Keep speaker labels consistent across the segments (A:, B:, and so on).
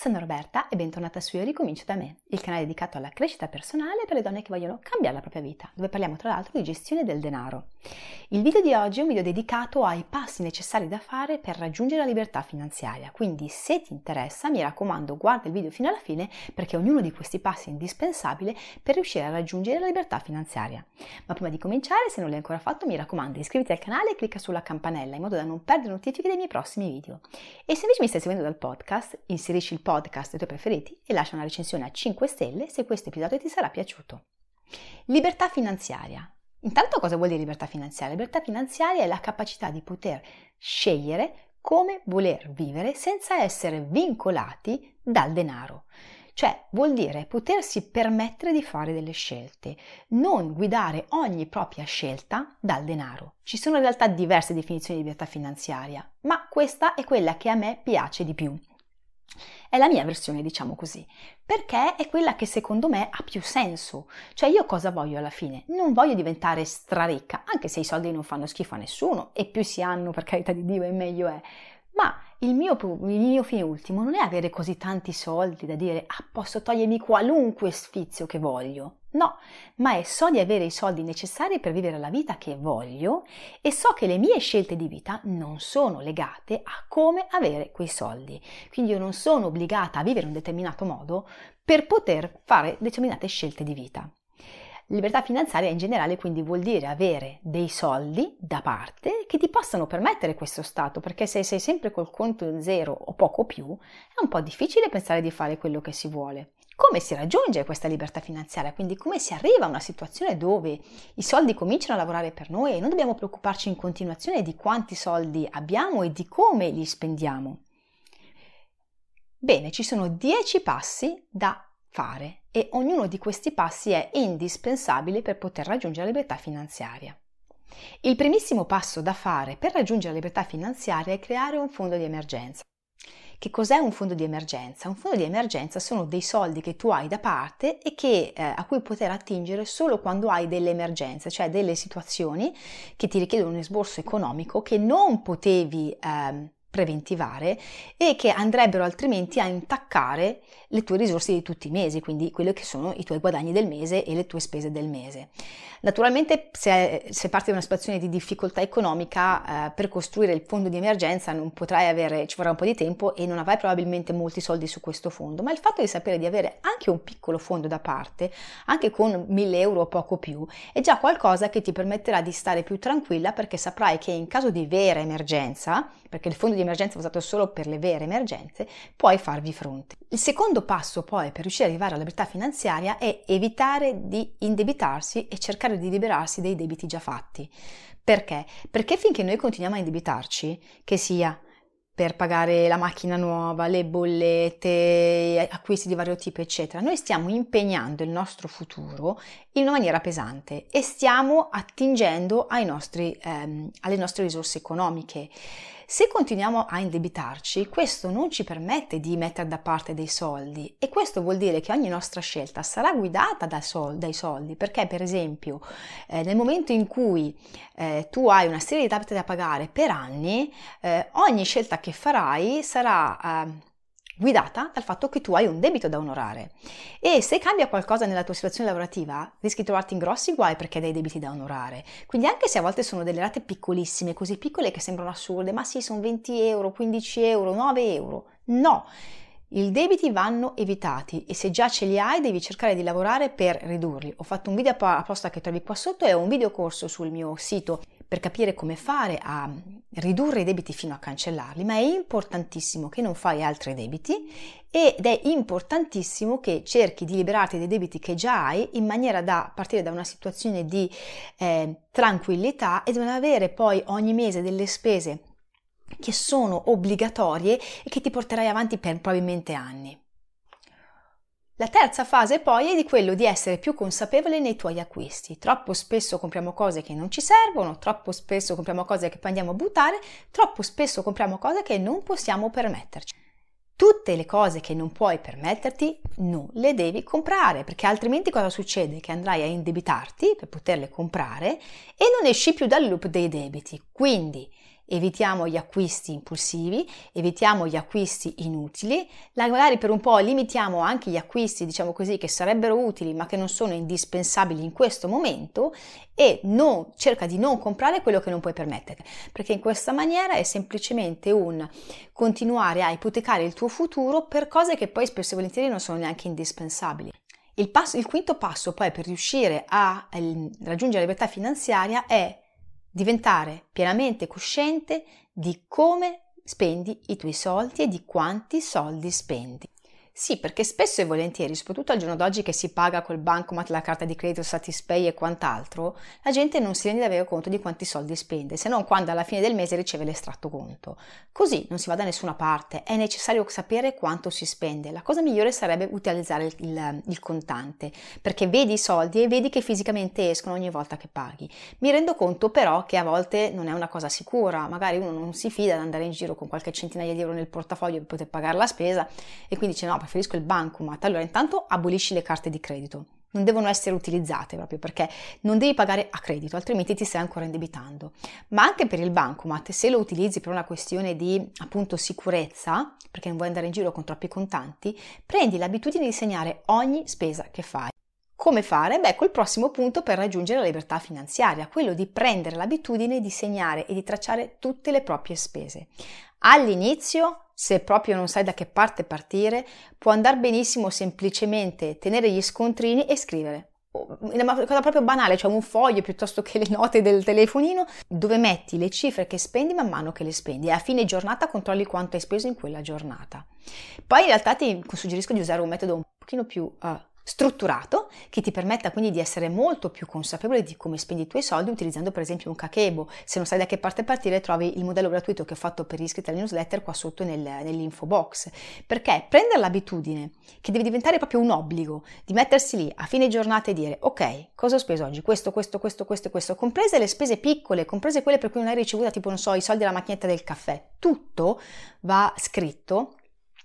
A: Sono Roberta e bentornata su Io Ricomincio da me, il canale dedicato alla crescita personale per le donne che vogliono cambiare la propria vita, dove parliamo tra l'altro di gestione del denaro. Il video di oggi è un video dedicato ai passi necessari da fare per raggiungere la libertà finanziaria, quindi se ti interessa mi raccomando guarda il video fino alla fine perché ognuno di questi passi è indispensabile per riuscire a raggiungere la libertà finanziaria. Ma prima di cominciare, se non l'hai ancora fatto, mi raccomando iscriviti al canale e clicca sulla campanella in modo da non perdere notifiche dei miei prossimi video. E se invece mi stai seguendo dal podcast, inserisci il podcast dei tuoi preferiti e lascia una recensione a 5 stelle se questo episodio ti sarà piaciuto. Libertà finanziaria. Intanto cosa vuol dire libertà finanziaria? Libertà finanziaria è la capacità di poter scegliere come voler vivere senza essere vincolati dal denaro. Cioè vuol dire potersi permettere di fare delle scelte, non guidare ogni propria scelta dal denaro. Ci sono in realtà diverse definizioni di libertà finanziaria, ma questa è quella che a me piace di più. È la mia versione, diciamo così, perché è quella che secondo me ha più senso. Cioè io cosa voglio alla fine? Non voglio diventare straricca, anche se i soldi non fanno schifo a nessuno e più si hanno, per carità di Dio, e meglio è. Ma il mio, il mio, fine ultimo non è avere così tanti soldi da dire ah, posso togliermi qualunque sfizio che voglio. No, ma so di avere i soldi necessari per vivere la vita che voglio e so che le mie scelte di vita non sono legate a come avere quei soldi. Quindi io non sono obbligata a vivere in un determinato modo per poter fare determinate scelte di vita. Libertà finanziaria in generale quindi vuol dire avere dei soldi da parte che ti possano permettere questo stato, perché se sei sempre col conto zero o poco più, è un po' difficile pensare di fare quello che si vuole. Come si raggiunge questa libertà finanziaria? Quindi come si arriva a una situazione dove i soldi cominciano a lavorare per noi e non dobbiamo preoccuparci in continuazione di quanti soldi abbiamo e di come li spendiamo? Bene, ci sono 10 passi da fare e ognuno di questi passi è indispensabile per poter raggiungere la libertà finanziaria. Il primissimo passo da fare per raggiungere la libertà finanziaria è creare un fondo di emergenza. Che cos'è un fondo di emergenza? Un fondo di emergenza sono dei soldi che tu hai da parte e che, eh, a cui poter attingere solo quando hai delle emergenze, cioè delle situazioni che ti richiedono un esborso economico che non potevi eh, preventivare e che andrebbero altrimenti a intaccare le tue risorse di tutti i mesi, quindi quelli che sono i tuoi guadagni del mese e le tue spese del mese. Naturalmente se, se parti da una situazione di difficoltà economica eh, per costruire il fondo di emergenza non potrai avere, ci vorrà un po' di tempo e non avrai probabilmente molti soldi su questo fondo, ma il fatto di sapere di avere anche un piccolo fondo da parte, anche con 1000 euro o poco più, è già qualcosa che ti permetterà di stare più tranquilla perché saprai che in caso di vera emergenza, perché il fondo di emergenza è usato solo per le vere emergenze, puoi farvi fronte. Il secondo passo poi per riuscire ad arrivare alla libertà finanziaria è evitare di indebitarsi e cercare di liberarsi dei debiti già fatti. Perché? Perché finché noi continuiamo a indebitarci, che sia per pagare la macchina nuova, le bollette, acquisti di vario tipo, eccetera. Noi stiamo impegnando il nostro futuro in una maniera pesante e stiamo attingendo nostri, ehm, alle nostre risorse economiche. Se continuiamo a indebitarci, questo non ci permette di mettere da parte dei soldi e questo vuol dire che ogni nostra scelta sarà guidata da sol- dai soldi, perché per esempio eh, nel momento in cui eh, tu hai una serie di debiti da pagare per anni, eh, ogni scelta che farai sarà eh, guidata dal fatto che tu hai un debito da onorare e se cambia qualcosa nella tua situazione lavorativa rischi di trovarti in grossi guai perché hai dei debiti da onorare. Quindi anche se a volte sono delle rate piccolissime, così piccole che sembrano assurde, ma sì, sono 20 euro, 15 euro, 9 euro. No! I debiti vanno evitati e se già ce li hai devi cercare di lavorare per ridurli. Ho fatto un video apposta che trovi qua sotto e ho un video corso sul mio sito per capire come fare a ridurre i debiti fino a cancellarli, ma è importantissimo che non fai altri debiti ed è importantissimo che cerchi di liberarti dei debiti che già hai in maniera da partire da una situazione di eh, tranquillità e non avere poi ogni mese delle spese che sono obbligatorie e che ti porterai avanti per probabilmente anni. La terza fase poi è di quello di essere più consapevole nei tuoi acquisti. Troppo spesso compriamo cose che non ci servono, troppo spesso compriamo cose che poi andiamo a buttare, troppo spesso compriamo cose che non possiamo permetterci. Tutte le cose che non puoi permetterti non le devi comprare, perché altrimenti cosa succede? Che andrai a indebitarti per poterle comprare e non esci più dal loop dei debiti. Quindi evitiamo gli acquisti impulsivi, evitiamo gli acquisti inutili, magari per un po' limitiamo anche gli acquisti, diciamo così, che sarebbero utili ma che non sono indispensabili in questo momento e non, cerca di non comprare quello che non puoi permettere, perché in questa maniera è semplicemente un continuare a ipotecare il tuo futuro per cose che poi spesso e volentieri non sono neanche indispensabili. Il, passo, il quinto passo poi per riuscire a raggiungere la libertà finanziaria è diventare pienamente cosciente di come spendi i tuoi soldi e di quanti soldi spendi. Sì, perché spesso e volentieri, soprattutto al giorno d'oggi che si paga col bancomat, la carta di credito, Satispay e quant'altro, la gente non si rende davvero conto di quanti soldi spende, se non quando alla fine del mese riceve l'estratto conto. Così non si va da nessuna parte, è necessario sapere quanto si spende. La cosa migliore sarebbe utilizzare il, il, contante, perché vedi i soldi e vedi che fisicamente escono ogni volta che paghi. Mi rendo conto però che a volte non è una cosa sicura, magari uno non si fida di andare in giro con qualche centinaia di euro nel portafoglio per poter pagare la spesa e quindi dice no, preferisco il bancomat. Allora, intanto abolisci le carte di credito. Non devono essere utilizzate proprio perché non devi pagare a credito, altrimenti ti stai ancora indebitando. Ma anche per il bancomat, se lo utilizzi per una questione di appunto sicurezza, perché non vuoi andare in giro con troppi contanti, prendi l'abitudine di segnare ogni spesa che fai. Come fare? Beh, col prossimo punto per raggiungere la libertà finanziaria, quello di prendere l'abitudine di segnare e di tracciare tutte le proprie spese. All'inizio se proprio non sai da che parte partire, può andare benissimo semplicemente tenere gli scontrini e scrivere. Una cosa proprio banale, cioè un foglio piuttosto che le note del telefonino dove metti le cifre che spendi man mano che le spendi e a fine giornata controlli quanto hai speso in quella giornata. Poi in realtà ti suggerisco di usare un metodo un pochino più uh, strutturato che ti permetta quindi di essere molto più consapevole di come spendi i tuoi soldi utilizzando per esempio un Kakebo. Se non sai da che parte partire trovi il modello gratuito che ho fatto per gli iscritti alla newsletter qua sotto nel, nell'info box. Perché prendere l'abitudine che deve diventare proprio un obbligo di mettersi lì a fine giornata e dire ok, cosa ho speso oggi? Questo, questo, questo, questo questo, comprese le spese piccole, comprese quelle per cui non hai ricevuto tipo non so i soldi della macchinetta del caffè. Tutto va scritto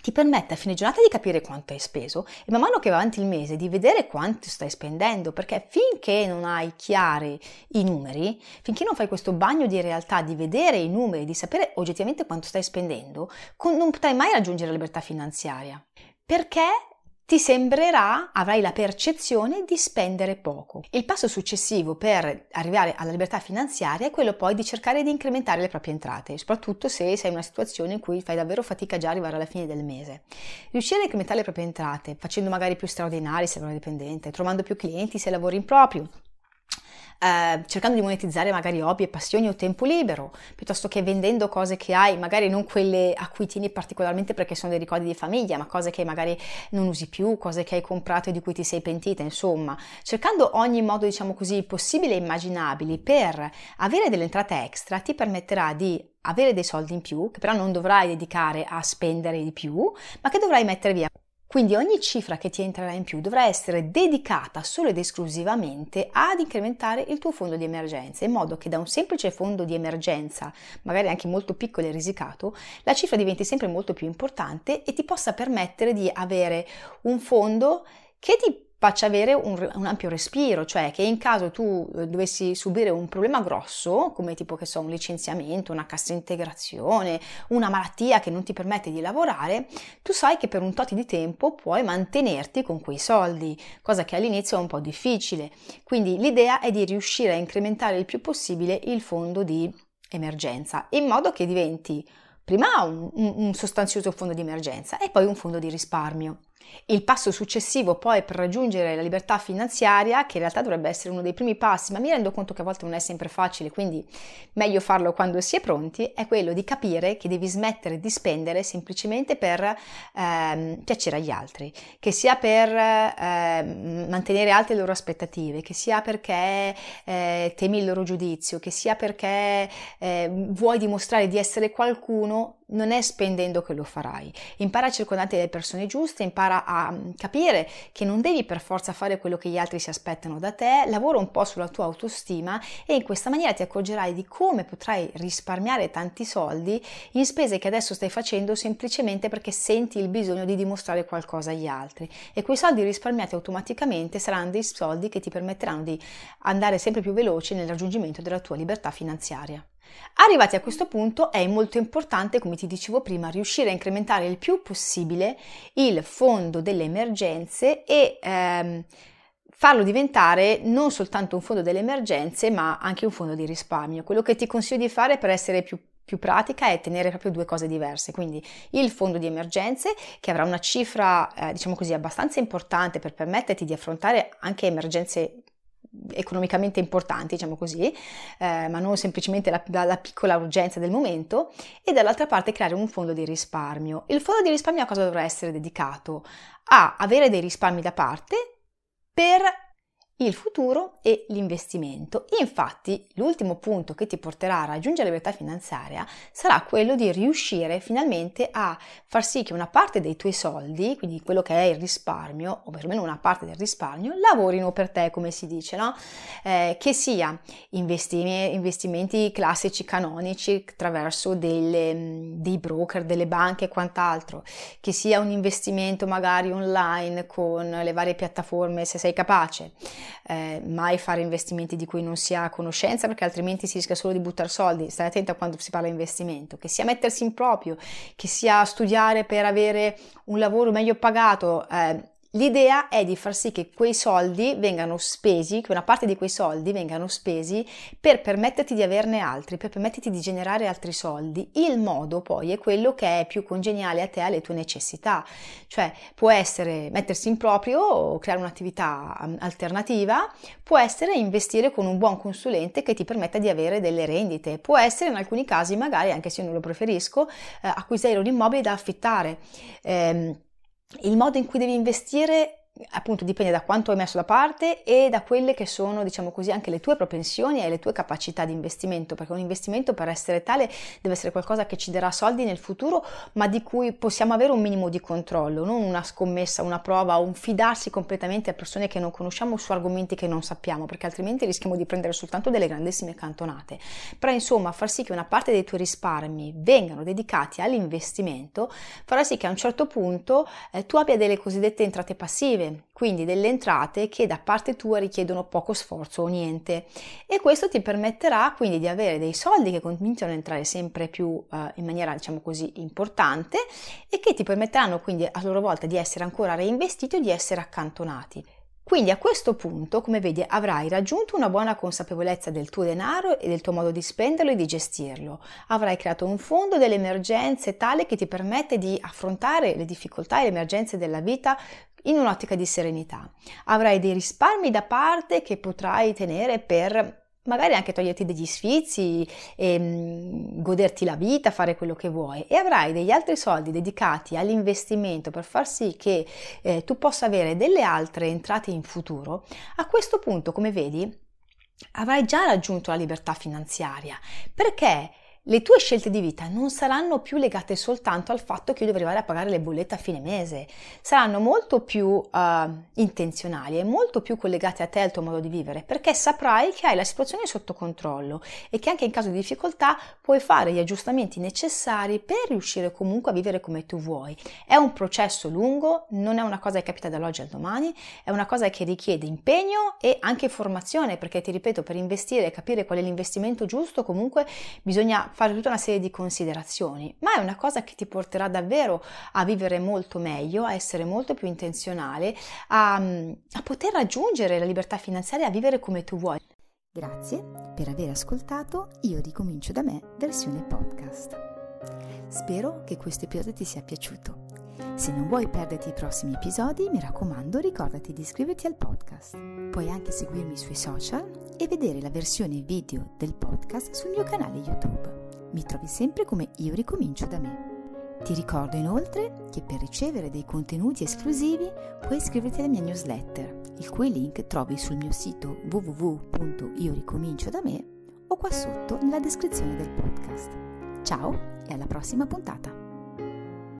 A: ti permette a fine giornata di capire quanto hai speso e man mano che va avanti il mese di vedere quanto stai spendendo, perché finché non hai chiari i numeri, finché non fai questo bagno di realtà, di vedere i numeri, di sapere oggettivamente quanto stai spendendo, non potrai mai raggiungere la libertà finanziaria. Perché ti sembrerà, avrai la percezione di spendere poco. Il passo successivo per arrivare alla libertà finanziaria è quello poi di cercare di incrementare le proprie entrate, soprattutto se sei in una situazione in cui fai davvero fatica già arrivare alla fine del mese. Riuscire a incrementare le proprie entrate, facendo magari più straordinari se sei dipendente, trovando più clienti se lavori in proprio, eh, cercando di monetizzare magari hobby e passioni o tempo libero, piuttosto che vendendo cose che hai, magari non quelle a cui tieni particolarmente perché sono dei ricordi di famiglia, ma cose che magari non usi più, cose che hai comprato e di cui ti sei pentita, insomma, cercando ogni modo, diciamo così, possibile e immaginabile per avere delle entrate extra ti permetterà di avere dei soldi in più, che però non dovrai dedicare a spendere di più, ma che dovrai mettere via quindi ogni cifra che ti entrerà in più dovrà essere dedicata solo ed esclusivamente ad incrementare il tuo fondo di emergenza, in modo che da un semplice fondo di emergenza, magari anche molto piccolo e risicato, la cifra diventi sempre molto più importante e ti possa permettere di avere un fondo che ti faccia avere un, un, ampio respiro, cioè che in caso tu eh, dovessi subire un problema grosso, come tipo che so, un licenziamento, una cassa integrazione, una malattia che non ti permette di lavorare, tu sai che per un tot di tempo puoi mantenerti con quei soldi, cosa che all'inizio è un po' difficile. Quindi l'idea è di riuscire a incrementare il più possibile il fondo di emergenza, in modo che diventi prima un, un, un sostanzioso fondo di emergenza e poi un fondo di risparmio. Il passo successivo poi per raggiungere la libertà finanziaria, che in realtà dovrebbe essere uno dei primi passi, ma mi rendo conto che a volte non è sempre facile, quindi meglio farlo quando si è pronti, è quello di capire che devi smettere di spendere semplicemente per ehm, piacere agli altri, che sia per ehm, mantenere alte le loro aspettative, che sia perché eh, temi il loro giudizio, che sia perché eh, vuoi dimostrare di essere qualcuno non è spendendo che lo farai. Impara a circondarti delle persone giuste, impara a mm, capire che non devi per forza fare quello che gli altri si aspettano da te, lavora un po' sulla tua autostima e in questa maniera ti accorgerai di come potrai risparmiare tanti soldi in spese che adesso stai facendo semplicemente perché senti il bisogno di dimostrare qualcosa agli altri. E quei soldi risparmiati automaticamente saranno dei soldi che ti permetteranno di andare sempre più veloce nel raggiungimento della tua libertà finanziaria. Arrivati a questo punto è molto importante, come ti dicevo prima, riuscire a incrementare il più possibile il fondo delle emergenze e ehm, farlo diventare non soltanto un fondo delle emergenze, ma anche un fondo di risparmio. Quello che ti consiglio di fare per essere più più pratica è tenere proprio due cose diverse, quindi il fondo di emergenze che avrà una cifra eh, diciamo così abbastanza importante per permetterti di affrontare anche emergenze economicamente importanti, diciamo così, eh, ma non semplicemente la, la, piccola urgenza del momento, e dall'altra parte creare un fondo di risparmio. Il fondo di risparmio a cosa dovrà essere dedicato? A avere dei risparmi da parte per il futuro e l'investimento. Infatti, l'ultimo punto che ti porterà a raggiungere la libertà finanziaria sarà quello di riuscire finalmente a far sì che una parte dei tuoi soldi, quindi quello che è il risparmio, o perlomeno una parte del risparmio, lavorino per te, come si dice, no? Eh, che sia investimenti, investimenti classici, canonici, attraverso delle, dei broker, delle banche e quant'altro, che sia un investimento magari online con le varie piattaforme se sei capace eh, mai fare investimenti di cui non si ha conoscenza perché altrimenti si rischia solo di buttare soldi, stai attenta quando si parla di investimento, che sia mettersi in proprio, che sia studiare per avere un lavoro meglio pagato, eh, L'idea è di far sì che quei soldi vengano spesi, che una parte di quei soldi vengano spesi per permetterti di averne altri, per permetterti di generare altri soldi. Il modo poi è quello che è più congeniale a te, alle tue necessità. Cioè può essere mettersi in proprio o creare un'attività um, alternativa, può essere investire con un buon consulente che ti permetta di avere delle rendite, può essere in alcuni casi magari, anche se io non lo preferisco, eh, acquistare un immobile da affittare. Eh, il modo in cui devi investire appunto dipende da quanto hai messo da parte e da quelle che sono, diciamo così, anche le tue propensioni e le tue capacità di investimento, perché un investimento per essere tale deve essere qualcosa che ci darà soldi nel futuro, ma di cui possiamo avere un minimo di controllo, non una scommessa, una prova, un fidarsi completamente a persone che non conosciamo su argomenti che non sappiamo, perché altrimenti rischiamo di prendere soltanto delle grandissime cantonate. Però insomma, far sì che una parte dei tuoi risparmi vengano dedicati all'investimento farà sì che a un certo punto eh, tu abbia delle cosiddette entrate passive passive, quindi delle entrate che da parte tua richiedono poco sforzo o niente e questo ti permetterà quindi di avere dei soldi che cominciano ad entrare sempre più eh, in maniera diciamo così importante e che ti permetteranno quindi a loro volta di essere ancora reinvestiti o di essere accantonati. Quindi a questo punto, come vedi, avrai raggiunto una buona consapevolezza del tuo denaro e del tuo modo di spenderlo e di gestirlo. Avrai creato un fondo delle emergenze tale che ti permette di affrontare le difficoltà e le emergenze della vita in un'ottica di serenità. Avrai dei risparmi da parte che potrai tenere per magari anche toglierti degli sfizi, e, mh, goderti la vita, fare quello che vuoi. E avrai degli altri soldi dedicati all'investimento per far sì che eh, tu possa avere delle altre entrate in futuro, a questo punto, come vedi, avrai già raggiunto la libertà finanziaria. Perché le tue scelte di vita non saranno più legate soltanto al fatto che io dovrei andare a pagare le bollette a fine mese, saranno molto più uh, intenzionali e molto più collegate a te e al tuo modo di vivere, perché saprai che hai la situazione sotto controllo e che anche in caso di difficoltà puoi fare gli aggiustamenti necessari per riuscire comunque a vivere come tu vuoi. È un processo lungo, non è una cosa che capita dall'oggi al domani, è una cosa che richiede impegno e anche formazione, perché ti ripeto, per investire e capire qual è l'investimento giusto, comunque bisogna fare tutta una serie di considerazioni, ma è una cosa che ti porterà davvero a vivere molto meglio, a essere molto più intenzionale, a, a poter raggiungere la libertà finanziaria, a vivere come tu vuoi.
B: Grazie per aver ascoltato Io ricomincio da me versione podcast. Spero che questo episodio ti sia piaciuto. Se non vuoi perderti i prossimi episodi, mi raccomando, ricordati di iscriverti al podcast. Puoi anche seguirmi sui social e vedere la versione video del podcast sul mio canale YouTube. Mi trovi sempre come io ricomincio da me. Ti ricordo inoltre che per ricevere dei contenuti esclusivi puoi iscriverti alla mia newsletter, il cui link trovi sul mio sito www.ioricominciodame o qua sotto nella descrizione del podcast. Ciao e alla prossima puntata!